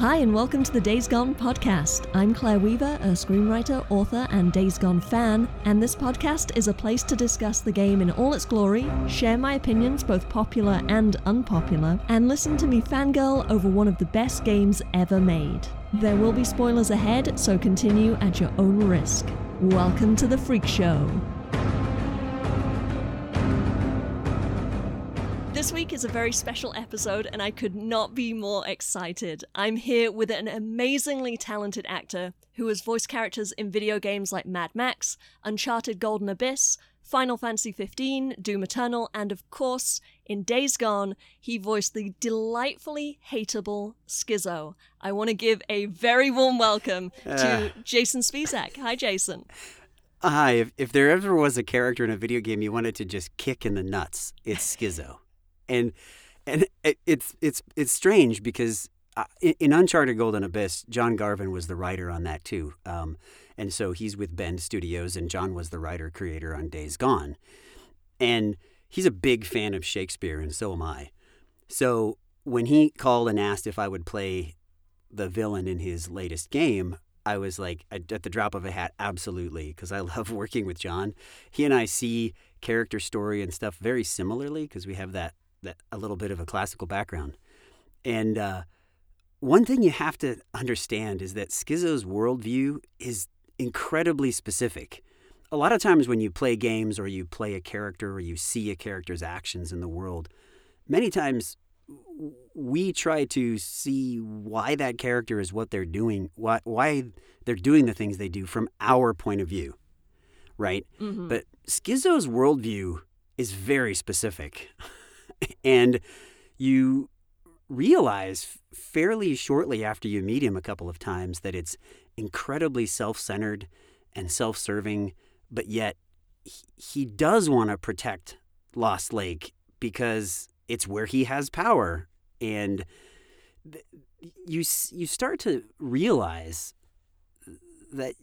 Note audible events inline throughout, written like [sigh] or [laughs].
Hi, and welcome to the Days Gone podcast. I'm Claire Weaver, a screenwriter, author, and Days Gone fan, and this podcast is a place to discuss the game in all its glory, share my opinions, both popular and unpopular, and listen to me fangirl over one of the best games ever made. There will be spoilers ahead, so continue at your own risk. Welcome to the Freak Show. This week is a very special episode, and I could not be more excited. I'm here with an amazingly talented actor who has voiced characters in video games like Mad Max, Uncharted Golden Abyss, Final Fantasy XV, Doom Eternal, and of course, in Days Gone, he voiced the delightfully hateable Skizzo. I want to give a very warm welcome to uh. Jason Spisak. Hi, Jason. Hi. If, if there ever was a character in a video game you wanted to just kick in the nuts, it's Skizzo and and it, it's it's it's strange because uh, in Uncharted Golden Abyss, John Garvin was the writer on that too, um, and so he's with Bend Studios, and John was the writer creator on Days Gone, and he's a big fan of Shakespeare, and so am I. So when he called and asked if I would play the villain in his latest game, I was like, at the drop of a hat, absolutely, because I [laughs] love working with John. He and I see character story and stuff very similarly because we have that that a little bit of a classical background. And uh, one thing you have to understand is that Skizzo's worldview is incredibly specific. A lot of times when you play games or you play a character or you see a character's actions in the world, many times we try to see why that character is what they're doing, why, why they're doing the things they do from our point of view, right? Mm-hmm. But Skizzo's worldview is very specific. [laughs] and you realize fairly shortly after you meet him a couple of times that it's incredibly self centered and self serving, but yet he does want to protect Lost Lake because it's where he has power. And you, you start to realize that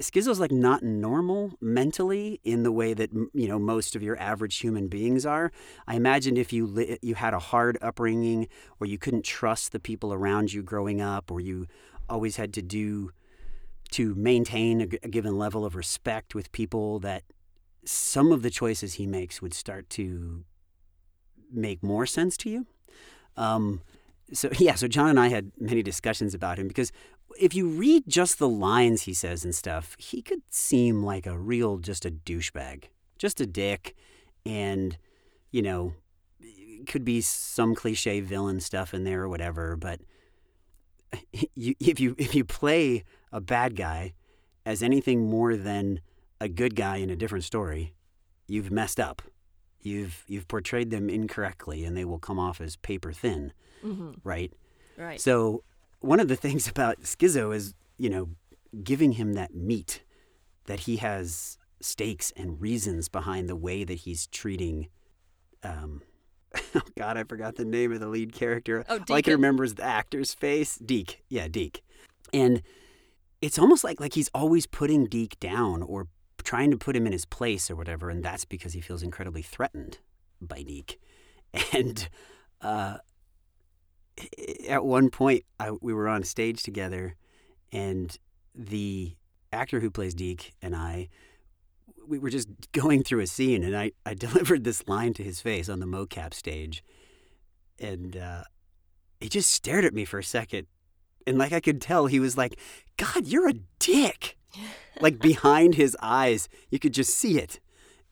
Skizzo's like not normal mentally in the way that you know most of your average human beings are. I imagine if you li- you had a hard upbringing, or you couldn't trust the people around you growing up, or you always had to do to maintain a, a given level of respect with people, that some of the choices he makes would start to make more sense to you. Um, so [laughs] yeah, so John and I had many discussions about him because if you read just the lines he says and stuff, he could seem like a real just a douchebag, just a dick, and you know, could be some cliche villain stuff in there or whatever. But [laughs] you, if you if you play a bad guy as anything more than a good guy in a different story, you've messed up. You've you've portrayed them incorrectly, and they will come off as paper thin, mm-hmm. right? Right. So one of the things [laughs] about Skizzo is, you know, giving him that meat, that he has stakes and reasons behind the way that he's treating. Um, [laughs] oh God, I forgot the name of the lead character. Oh, All I can remember is the actor's face. Deke, yeah, Deke, and it's almost like like he's always putting Deke down or trying to put him in his place or whatever, and that's because he feels incredibly threatened by Deke, [laughs] and uh, at one point I, we were on stage together and the actor who plays Deke and I we were just going through a scene and I, I [laughs] delivered this line to his face on the mocap stage and uh, he just stared at me for a second and like I could tell he was like god you're a dick [laughs] like behind his eyes you could just see it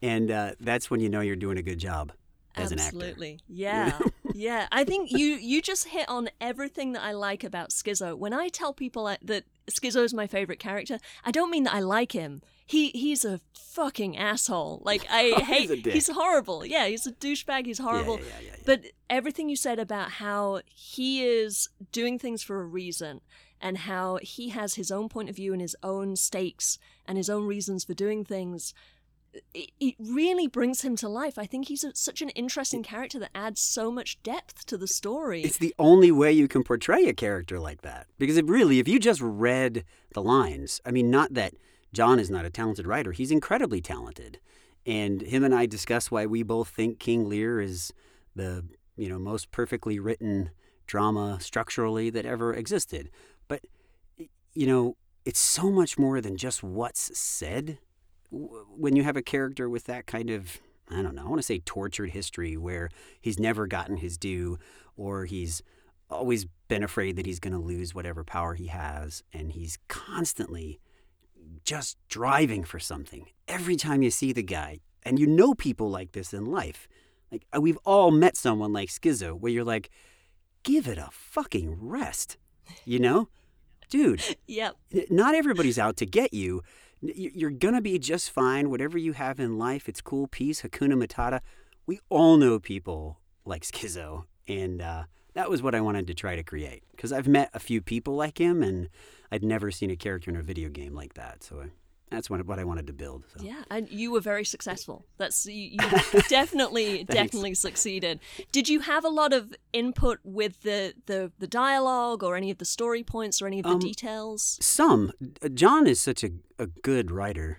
and uh, that's when you know you're doing a good job as Absolutely. An actor. Absolutely, yeah. [laughs] yeah. I think you you just hit on everything that I like about Skizzo. When I tell people that Skizzo is my favorite character, I don't mean that I like him. He he's a fucking asshole. Like I [laughs] oh, hate he's, he's, horrible. Yeah, he's a douchebag. He's horrible. Yeah, yeah, yeah, but everything you said about how he is doing things for a reason and how he has his own point of view and his own stakes and his own reasons for doing things it, really brings him to life. I think he's a, such an interesting character that adds so much depth to the story. It's the only way you can portray a character like that. Because it really, if you just read the lines, I mean, not that John is not a talented writer, he's incredibly talented. And him and I discuss why we both think King Lear is the you know most perfectly written drama structurally that ever existed. But, you know, it's so much more than just what's said when you have a character with that kind of I don't know, I want to say tortured history where he's never gotten his due or he's always been afraid that he's going to lose whatever power he has and he's constantly just driving for something. Every time you see the guy, and you know people like this in life. Like uh, we've all met someone like Skizzo where you're like, give it a fucking rest. You know? Dude. [laughs] Yep. Not everybody's out to get you. You're going to be just fine. Whatever you have in life, it's cool, peace, hakuna matata. We all know people like Skizzo. And uh, that was what I wanted to try to create. Because I've met a few people like him, and I'd never seen a character in a video game like that. So I, that's what, what I wanted to build. So. Yeah, and you were very successful. That's you, you [laughs] definitely definitely succeeded. Did you have a lot of input with the, the the dialogue or any of the story points or any of the um, details? Some. John is such a, a good writer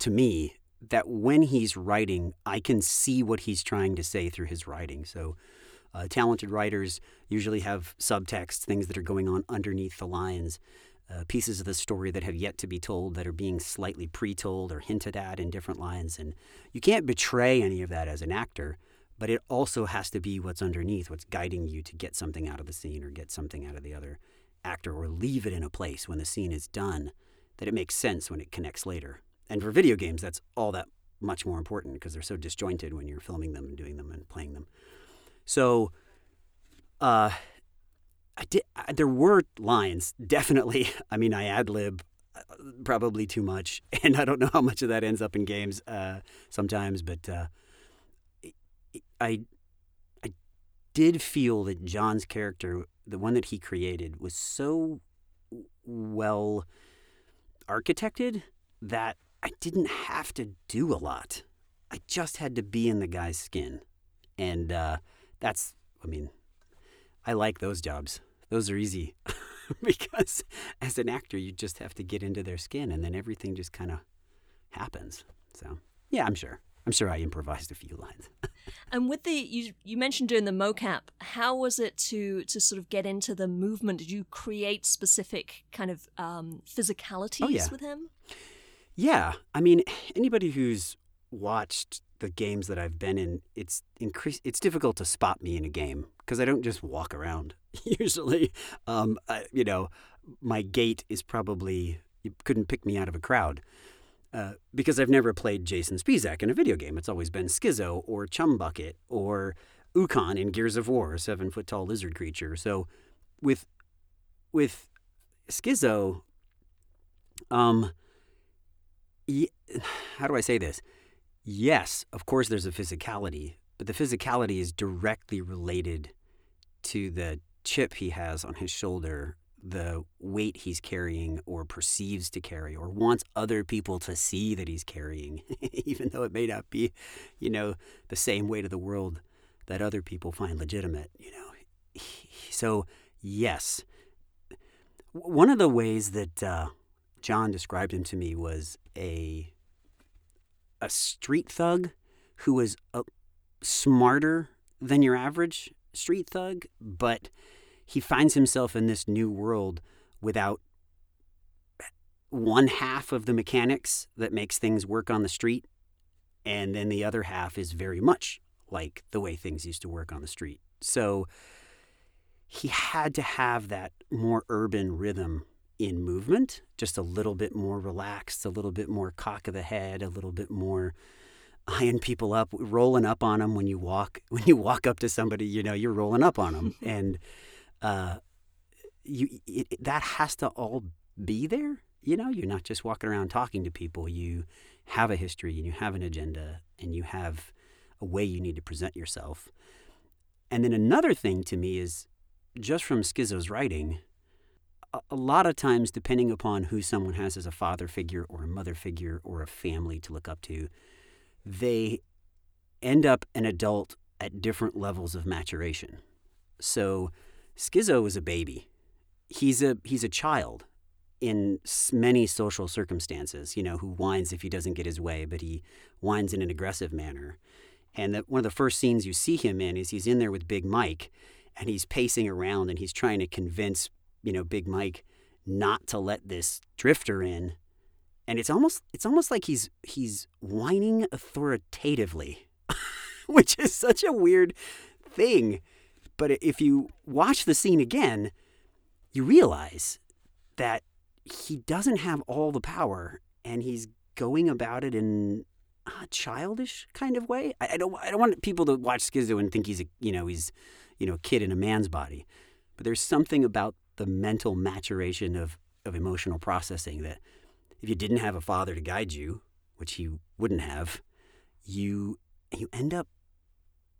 to me that when he's writing, I can see what he's trying to say through his writing. So. Uh, talented writers usually have subtext, things that are going on underneath the lines uh, pieces of the story that have yet to be told that are being slightly pre told or hinted at in different lines. And you can't betray any of that as an actor, but it also has to be what's underneath, what's guiding you to get something out of the scene or get something out of the other actor or leave it in a place when the scene is done that it makes sense when it connects later. And for video games, that's all that much more important because they're so disjointed when you're filming them and doing them and playing them. So, uh, I did. I, there were lines, definitely. [laughs] I mean, I ad lib uh, probably too much, [laughs] and I don't know how much of that ends up in games uh, sometimes. But uh, I, I did feel that John's character, the one that he created, was so well architected that I didn't have to do a lot. I just had to be in the guy's skin, and uh, that's. I mean, I like those jobs. Those are easy [laughs] because as an actor, you just have to get into their skin and then everything just kind of happens. So, yeah, I'm sure. I'm sure I improvised a few lines. [laughs] and with the you you mentioned doing the mocap, how was it to to sort of get into the movement? Did you create specific kind of um, physicalities oh, yeah. with him? Yeah, I mean [sighs] anybody who's watched the games that I've been in, it's increase. It's difficult to spot me in a game because I don't just walk around. [laughs] Usually, um, I, you know, my gait is probably you couldn't pick me out of a crowd. Uh, because I've never played Jason Spisak in a video game. It's always been Skizzo or Chumbucket or Ukkon in Gears of War, a seven foot tall lizard creature. So with with Skizzo, um, [sighs] how do I say this? Yes, of course, there's a physicality, but the physicality is directly related to the chip he has on his shoulder, the weight he's carrying or perceives to carry or wants other people to see that he's carrying, [laughs] even though it may not be, you know, the same weight of the world that other people find legitimate, you know. So, yes. One of the ways that uh, John described him to me was a a street thug who was a, smarter than your average street thug, but he finds himself in this new world without one half of the mechanics that makes things work on the street, and then the other half is very much like the way things used to work on the street. So he had to have that more urban rhythm in movement, just a little bit more relaxed, a little bit more cock of the head, a little bit more eyeing people up, rolling up on them when you walk. [laughs] When you walk up to somebody, you know you're rolling up on them, [laughs] and uh, you it, that has to all be there. You know, you're not just walking around talking to people. You have a history, and you have an agenda, and you have a way you need to present yourself. And then another thing to me is just from Skizzo's writing a lot of times, depending upon who someone has as a father figure or a mother figure or a family to look up to, they end up an adult at different levels of maturation. So, Skizzo is a baby. He's a he's a child in many social circumstances. You know, who whines if he doesn't get his way, but he whines in an aggressive manner. And that one of the first scenes you see him in is he's in there with Big Mike, and he's pacing around and he's trying to convince, you know, Big Mike not to let this drifter in. And it's almost it's almost like he's he's whining authoritatively, [laughs] which is such a weird thing. But if you watch the scene again, you realize that he doesn't have all the power and he's going about it in a childish kind of way. I, I don't I don't want people to watch Skizzo and think he's a you know he's you know a kid in a man's body, but there's something about the mental maturation of of emotional processing that if you didn't have a father to guide you, which he wouldn't have, you you end up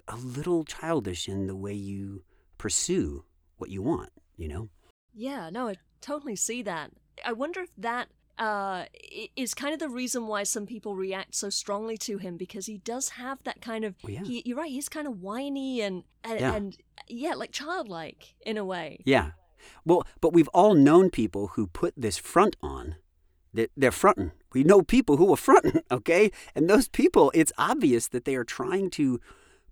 a little childish in the way you pursue what you want, you know? Yeah, no, I totally see that. I wonder if that uh, is kind of the reason why some people react so strongly to him because he does have that kind of. Well, yeah. he, you're right. He's kind of whiny and and Yeah. and yeah, like childlike in a way. Yeah. Well, but we've all known people who put this front on. That they're fronting. We know people who are fronting, [laughs] okay? And those people, it's obvious that they are trying to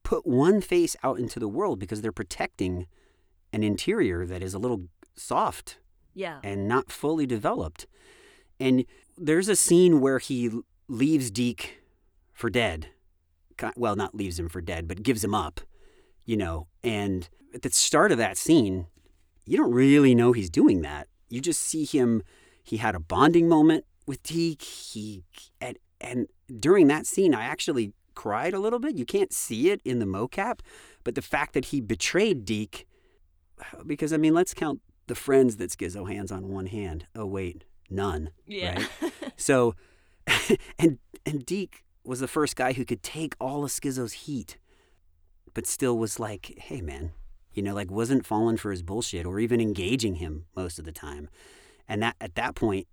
put one face out into the world because they're protecting an interior that is a little soft Yeah. and not fully developed. And there's a scene where he leaves Deke for dead. Well, not leaves him for dead, but gives him up, you know. And at the start of that scene, you don't really know he's doing that. You just see him, he had a bonding moment with Deke. He, and, and during that scene, I actually cried a little bit. You can't see it in the mocap, but the fact that he betrayed Deke, because I mean, let's count the friends that Skizzo hands on one hand. Oh, wait, none. Yeah. Right? [laughs] So, [laughs] and and Deke was the first guy who could take all of Skizzo's heat, but still was like, hey man, you know, like wasn't falling for his bullshit or even engaging him most of the time. And that at that point,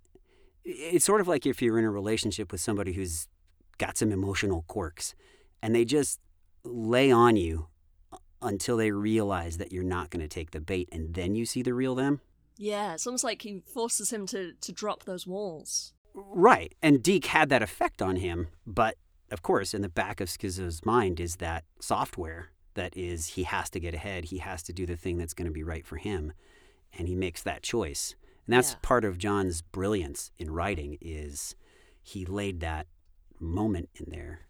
it's sort of like if you're in a relationship with somebody who's got some emotional quirks, and they just lay on you until they realize that you're not going to take the bait, and then you see the real them. yeah. It's almost like he forces him to to drop those walls. Right. And Deke had that effect on him. But of course, in the back of Skizzo's mind is that software that is he has to get ahead. He has to do the thing that's going to be right for him. And he makes that choice. And that's Yeah. part of John's brilliance in writing is he laid that moment in there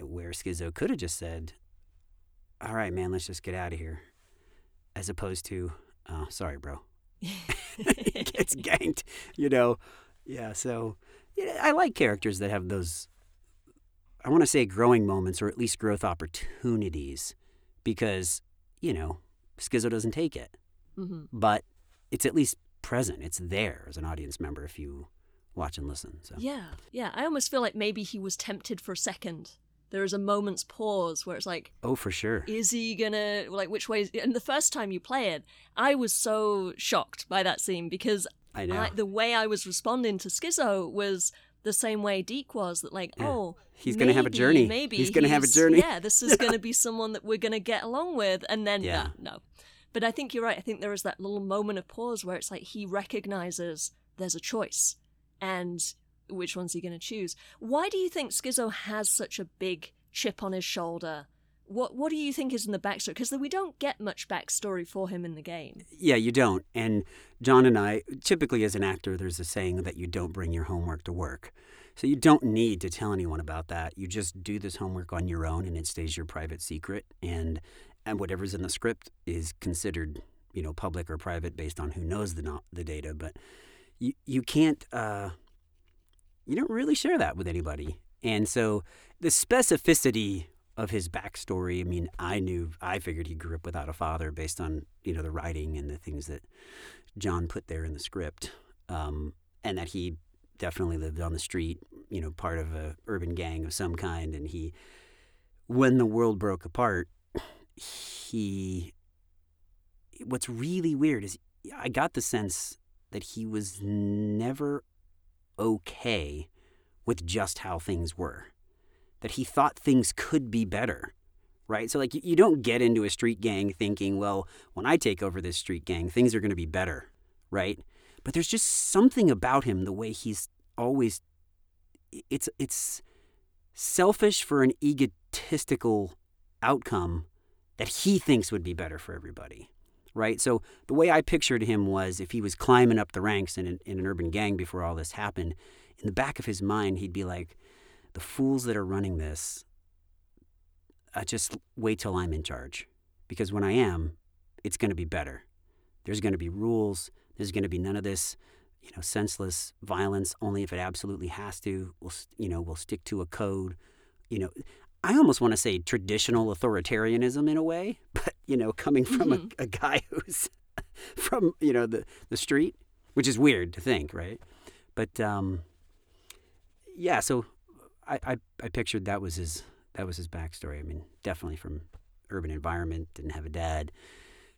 where Skizzo could have just said, all right, man, let's just get out of here. As opposed to, oh, sorry, bro. [laughs] he gets [laughs] ganked, you know. Yeah, so yeah, I like characters that have those. I want to say growing moments, or at least growth opportunities, because you know Skizzo doesn't take it, hmm but it's at least present. It's there as an audience member if you watch and listen. So Yeah, yeah. I almost feel like maybe he was tempted for a second. There is a moment's pause where it's like, oh, for sure. is he gonna like which way? Is, and the first time you play it, I was so shocked by that scene because I know. I, the way I was responding to Skizzo was the same way Deke was. That like, Yeah. oh, He's gonna have a journey. Maybe He's gonna have a journey. Yeah, this is gonna be [laughs] someone that we're gonna get along with, and then Yeah. no, no. But I think you're right. I think there is that little moment of pause where it's like he recognizes there's a choice, and which one's he going to choose? Why do you think Skizzo has such a big chip on his shoulder? What What do you think is in the backstory? Because we don't get much backstory for him in the game. Yeah, you don't. And John and I, typically as an actor, there's a saying that you don't bring your homework to work. So you don't need to tell anyone about that. You just do this homework on your own and it stays your private secret. And and whatever's in the script is considered, you know, public or private based on who knows the no- the data. But you you can't uh, you don't really share that with anybody. And so the specificity of his backstory, I mean, I knew, I figured he grew up without a father based on, you know, the writing and the things that John put there in the script. Um, and that he definitely lived on the street, you know, part of a urban gang of some kind. And he, when the world broke apart, he, what's really weird is I got the sense that he was never okay with just how things were. That he thought things could be better, right? So, like, you, don't get into a street gang thinking, well, when I take over this street gang, things are going to be better, right? But there's just something about him, the way he's always, it's, it's selfish for an egotistical outcome that he thinks would be better for everybody. right? So the way I pictured him was if he was climbing up the ranks in an, in an urban gang before all this happened, in the back of his mind, he'd be like, the fools that are running this, uh, just wait till I'm in charge. Because when I am, it's going to be better. There's going to be rules. There's going to be none of this, you know, senseless violence. Only if it absolutely has to. We'll, you know, we'll stick to a code. You know, I almost want to say traditional authoritarianism in a way, [laughs] but you know, coming from mm-hmm. a, a guy [laughs] who's from you know the the street, which is weird to think, right? But um, yeah, so I, I I pictured that was his that was his backstory. I mean, definitely from urban environment, didn't have a dad,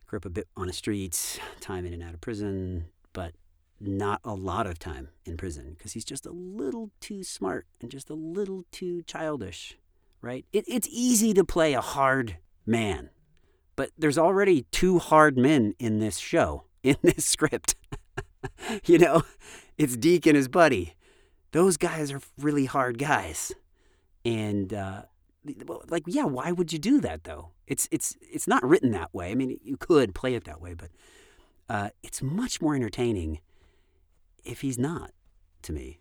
grew up a bit on the streets, time in and out of prison, but not a lot of time in prison because he's just a little too smart and just a little too childish, right? It, it's easy to play a hard man, but there's already two hard men in this show, [laughs] in this script. [laughs] you know, it's Deke and his buddy. Those guys are really hard guys. And uh, like yeah why would you do that though it's it's it's not written that way i mean you could play it that way but uh, it's much more entertaining if he's not to me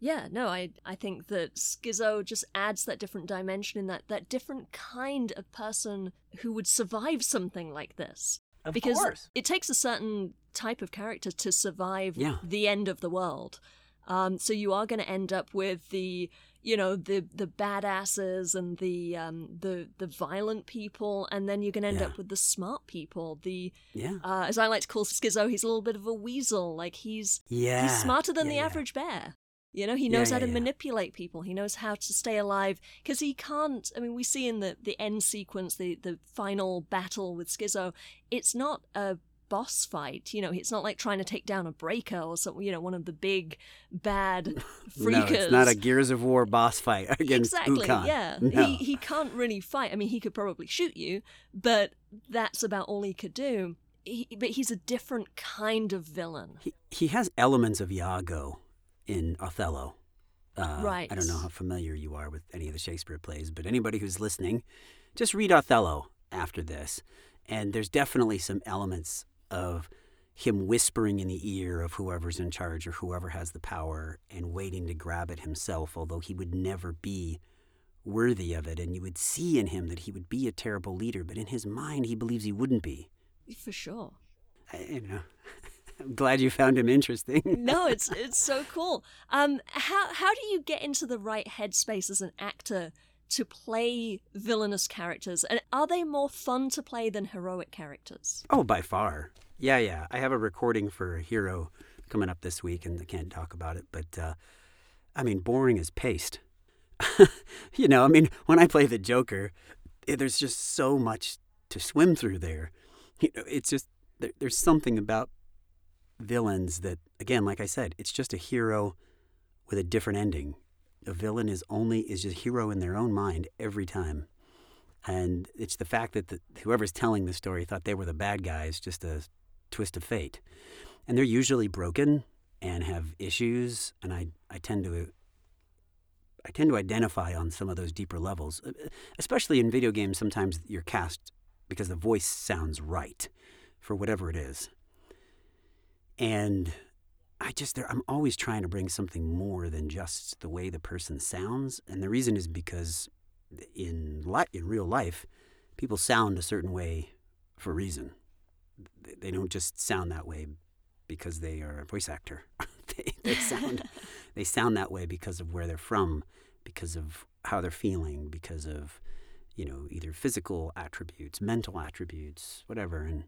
yeah no i i think that Skizzo just adds that different dimension in that that different kind of person who would survive something like this of because course. it takes a certain type of character to survive yeah. the end of the world um, so you are going to end up with the you know the the badasses and the um the the violent people and then you're going to end Yeah. up with the smart people the yeah. uh, as i like to call Skizzo, he's a little bit of a weasel like he's yeah. he's smarter than the average bear. You know he knows how to manipulate people he knows how to stay alive because he can't i mean we see in the the end sequence the the final battle with Skizzo, it's not a boss fight you know it's not like trying to take down a breaker or something you know one of the big bad freakers [laughs] no it's not a gears of war boss fight [laughs] against exactly Ukkon. yeah no. he he can't really fight i mean he could probably shoot you but that's about all he could do he, but he's a different kind of villain he, he has elements of Iago in Othello. Uh, Right. I don't know how familiar you are with any of the Shakespeare plays, but anybody who's listening, just read Othello after this. And there's definitely some elements of him whispering in the ear of whoever's in charge or whoever has the power and waiting to grab it himself, although he would never be worthy of it. And you would see in him that he would be a terrible leader, but in his mind, he believes he wouldn't be. for sure I, you know, [laughs] I'm glad you found him interesting. [laughs] no it's it's so cool um how how do you get into the right headspace as an actor to play villainous characters and are they more fun to play than heroic characters Oh, by far. Yeah, yeah. I have a recording for a hero coming up this week, and I can't talk about it. But uh, I mean, boring as paste. [laughs] you know, I mean, when I play the Joker, eh, there's just so much to swim through there. You know, it's just there, there's something about villains that, again, like I said, it's just a hero with a different ending. A villain is only is just a hero in their own mind every time. And it's the fact that the, whoever's telling the story thought they were the bad guys, just a twist of fate. And they're usually broken and have issues. And I, I tend to I tend to identify on some of those deeper levels, Uh, especially in video games. Sometimes you're cast because the voice sounds right for whatever it is. And I just I'm always trying to bring something more than just the way the person sounds. And the reason is because in li- in real life, people sound a certain way for a reason. They- don't just sound that way because they are a voice actor. [laughs] they, they sound [laughs] they sound that way because of where they're from, because of how they're feeling, because of you know either physical attributes, mental attributes, whatever. And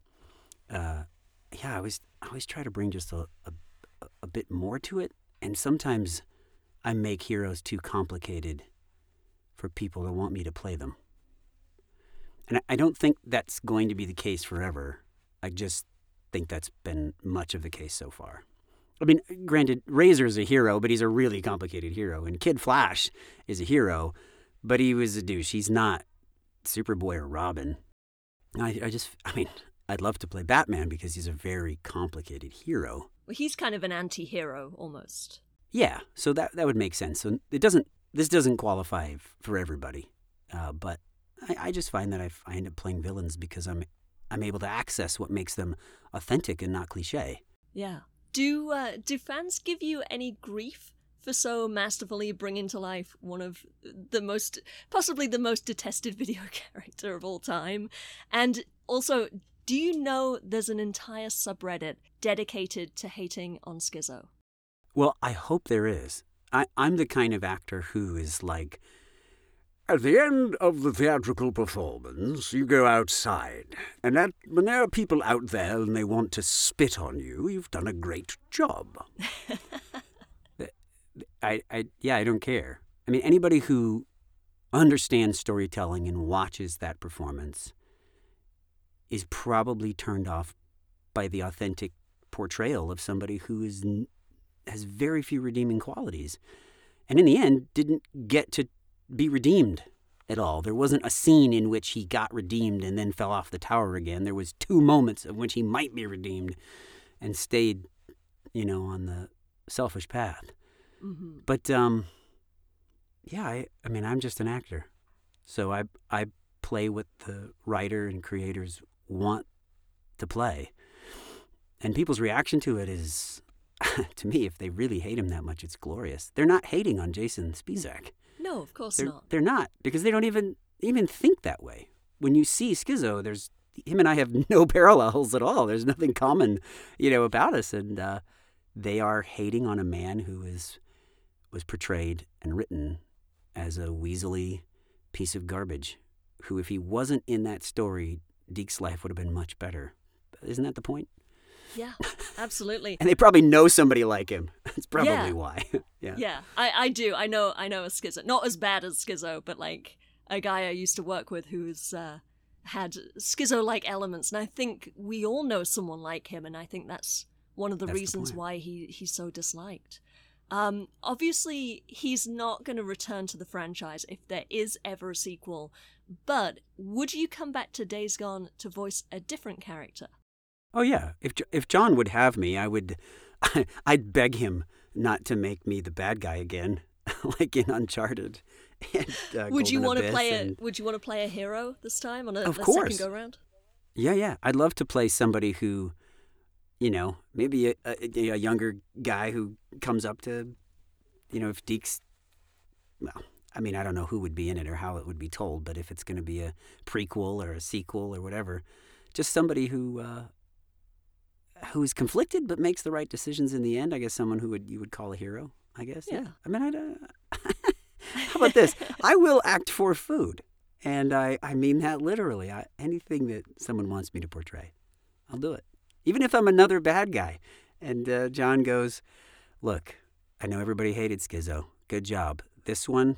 uh, yeah, I always I always try to bring just a, a a bit more to it. And sometimes I make heroes too complicated for people to want me to play them. And I don't think that's going to be the case forever. I just think that's been much of the case so far. I mean, granted, Razor's a hero, but he's a really complicated hero. And Kid Flash is a hero, but he was a douche. He's not Superboy or Robin. I, I just, I mean, I'd love to play Batman because he's a very complicated hero. well he's kind of an anti-hero almost Yeah, so that that would make sense. So it doesn't. This doesn't qualify f- for everybody, uh, but I, I just find that I, f- I end up playing villains because I'm I'm able to access what makes them authentic and not cliche. Yeah. Do uh, do fans give you any grief for so masterfully bringing to life one of the most, possibly the most detested [laughs] video character of all time? And also, do you know there's an entire subreddit dedicated to hating on Skizzo? Well, I hope there is. I, I'm the kind of actor who is like, at the end of the theatrical performance, you go outside, and that, when there are people out there and they want to spit on you, you've done a great job. [laughs] Uh, I, I, yeah, I don't care. I mean, anybody who understands storytelling and watches that performance is probably turned off by the authentic portrayal of somebody who is has very few redeeming qualities, and in the end, didn't get to be redeemed at all. There wasn't a scene in which he got redeemed and then fell off the tower again. There was two moments of which he might be redeemed and stayed, you know, on the selfish path. Mm-hmm. But um, yeah, I, I mean, I'm just an actor, so I I play what the writer and creators want to play, and people's reaction to it is, [laughs] to me, if they really hate him that much, it's glorious. They're not hating on Jason Spisak. No, of course they're, not. They're not because they don't even even think that way. When you see Skizzo, there's him and I have no [laughs] parallels at all. There's nothing common, you know, about us, and uh, they are hating on a man who is was portrayed and written as a weaselly piece of garbage. Who, if he wasn't in that story, Deke's life would have been much better. Isn't that the point? Yeah, absolutely. and they probably know somebody like him. [laughs] That's probably yeah. why. [laughs] yeah. Yeah, I, I do. I know I know a Skizzo. Not as bad as Skizzo, but like a guy I used to work with who's uh, had Skizzo like elements. And I think we all know someone like him. And I think that's one of the that's reasons the why he, he's so disliked. Um, obviously, he's not going to return to the franchise if there is ever a sequel. But would you come back to Days Gone to voice a different character? Oh yeah, if if John would have me, I would. [laughs] I'd beg him not to make me the bad guy again, [laughs] like in Uncharted. And, uh, would you want to play and... a Would you want to play a hero this time on a, of a course. second go round? Yeah, yeah. I'd love to play somebody who, you know, maybe a, a, a younger guy who comes up to, you know, if Deeks, well, I mean, I don't know who would be in it or how it would be told, but if it's going to be a prequel or a sequel or whatever, just somebody who uh, who's conflicted but makes the right decisions in the end. I guess someone who would you would call a hero. I guess. Yeah. yeah. I mean, I. Uh, [laughs] how about this? I will act for food, and I I mean that literally. I, anything that someone wants me to portray, I'll do it, even if I'm another bad guy. And uh, John goes, "Look, I know everybody hated Skizzo. Good job. This one,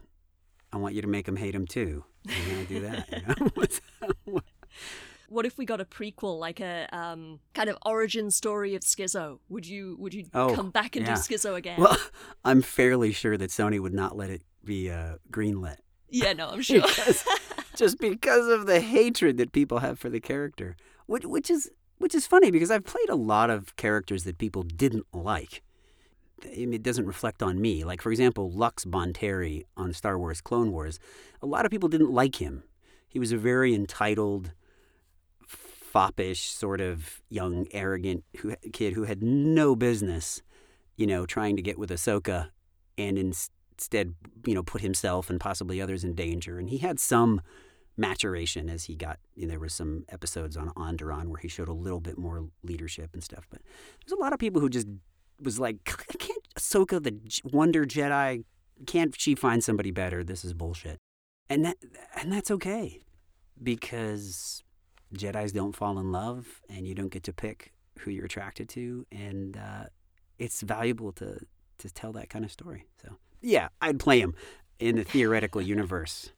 I want you to make him hate him too. You're gonna do that." [laughs] You know? [laughs] what if we got a prequel, like a um, kind of origin story of Skizzo? Would you would you oh, come back and yeah. do Skizzo again? Well, [laughs] I'm fairly sure that Sony would not let it be uh, greenlit. Yeah, no, I'm [laughs] sure. because, just because of the hatred that people have for the character, which which is which is funny because I've played a lot of characters that people didn't like. It doesn't reflect on me. Like for example, Lux Bonteri on Star Wars Clone Wars. A lot of people didn't like him. He was a very entitled foppish, sort of young, arrogant who, kid who had no business, you know, trying to get with Ahsoka and instead, you know, put himself and possibly others in danger. And he had some maturation as he got, you know, there was some episodes on Onderon where he showed a little bit more leadership and stuff. But there's a lot of people who just was like, can't Ahsoka, the Wonder Jedi, can't she find somebody better? This is bullshit. And that, and that's okay because Jedi's don't fall in love, and you don't get to pick who you're attracted to, and uh, it's valuable to to tell that kind of story. So yeah, I'd play him in the theoretical [laughs] universe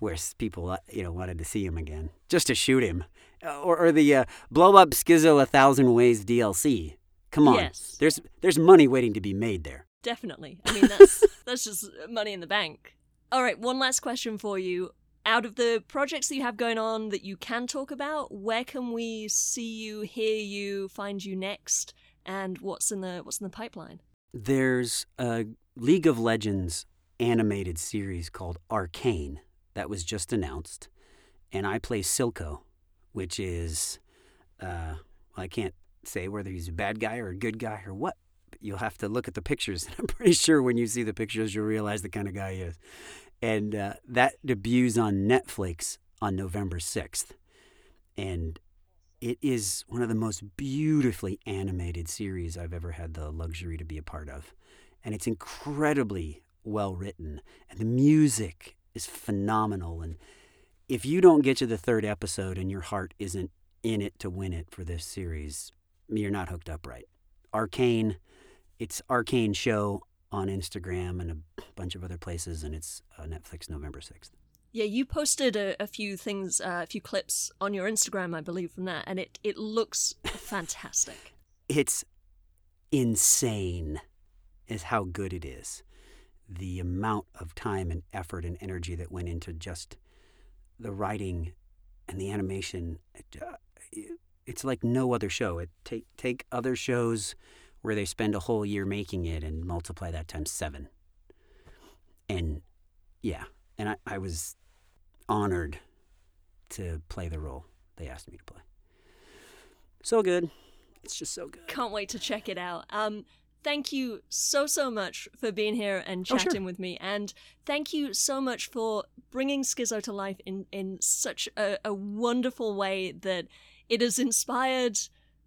where people uh, you know wanted to see him again, just to shoot him, or, or the uh, blow up Skizzo a thousand ways DLC. Come on, yes. there's there's money waiting to be made there. Definitely. I mean that's [laughs] that's just money in the bank. All right, one last question for you out of the projects that you have going on that you can talk about, where can we see you, hear you, find you next, and what's in the what's in the pipeline? There's a League of Legends animated series called Arcane that was just announced, and I play Silco, which is Uh, I can't say whether he's a bad guy or a good guy or what. But you'll have to look at the pictures, [laughs] I'm pretty sure when you see the pictures, you'll realize the kind of guy he is. And uh, that debuts on Netflix on November 6th. And it is one of the most beautifully animated series I've ever had the luxury to be a part of. And it's incredibly well written, and the music is phenomenal. And if you don't get to the third episode and your heart isn't in it to win it for this series, you're not hooked up right. Arcane, it's Arcane Show on Instagram and a bunch of other places, and it's uh, Netflix November 6th. Yeah, you posted a, a few things, uh, a few clips on your Instagram, I believe, from that, and it, it looks fantastic. It's insane, is how good it is. The amount of time and effort and energy that went into just the writing and the animation. It, uh, it's like no other show. It take take other shows where they spend a whole year making it and multiply that times seven. And yeah, and I, I was honored to play the role they asked me to play. So good. It's just so good. Can't wait to check it out. Um, thank you so so much for being here and chatting Oh, sure. with me and thank you so much for bringing Skizzo to life in in such a, a wonderful way that it has inspired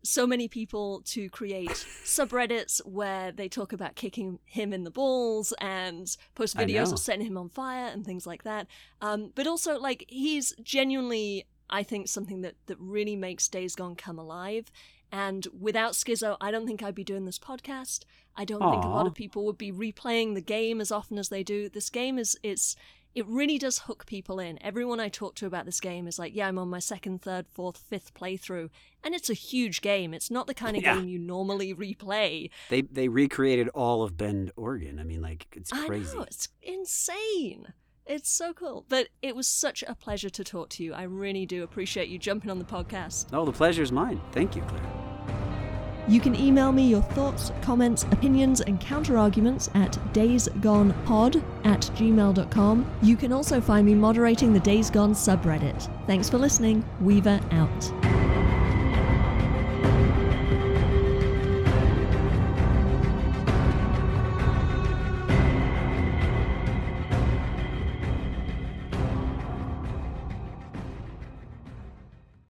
so many people to create subreddits where they talk about kicking him in the balls and post videos of setting him on fire and things like that um, but also like he's genuinely i think something that that really makes days gone come alive and without Skizzo, I don't think I'd be doing this podcast. I don't think a lot of people would be replaying the game as often as they do. This game is it's it really does hook people in. Everyone I talk to about this game is like, yeah, I'm on my second, third, fourth, fifth playthrough, and it's a huge game. It's not the kind of Yeah. game you normally replay. They they recreated all of Bend, Oregon. I mean, like it's crazy. I know it's insane. It's so cool. But it was such a pleasure to talk to you. I really do appreciate you jumping on the podcast. Oh, the pleasure is mine. Thank you, Claire. You can email me your thoughts, comments, opinions, and counterarguments at daysgonepod at gmail.com. You can also find me moderating the Days Gone subreddit. Thanks for listening. Weaver out.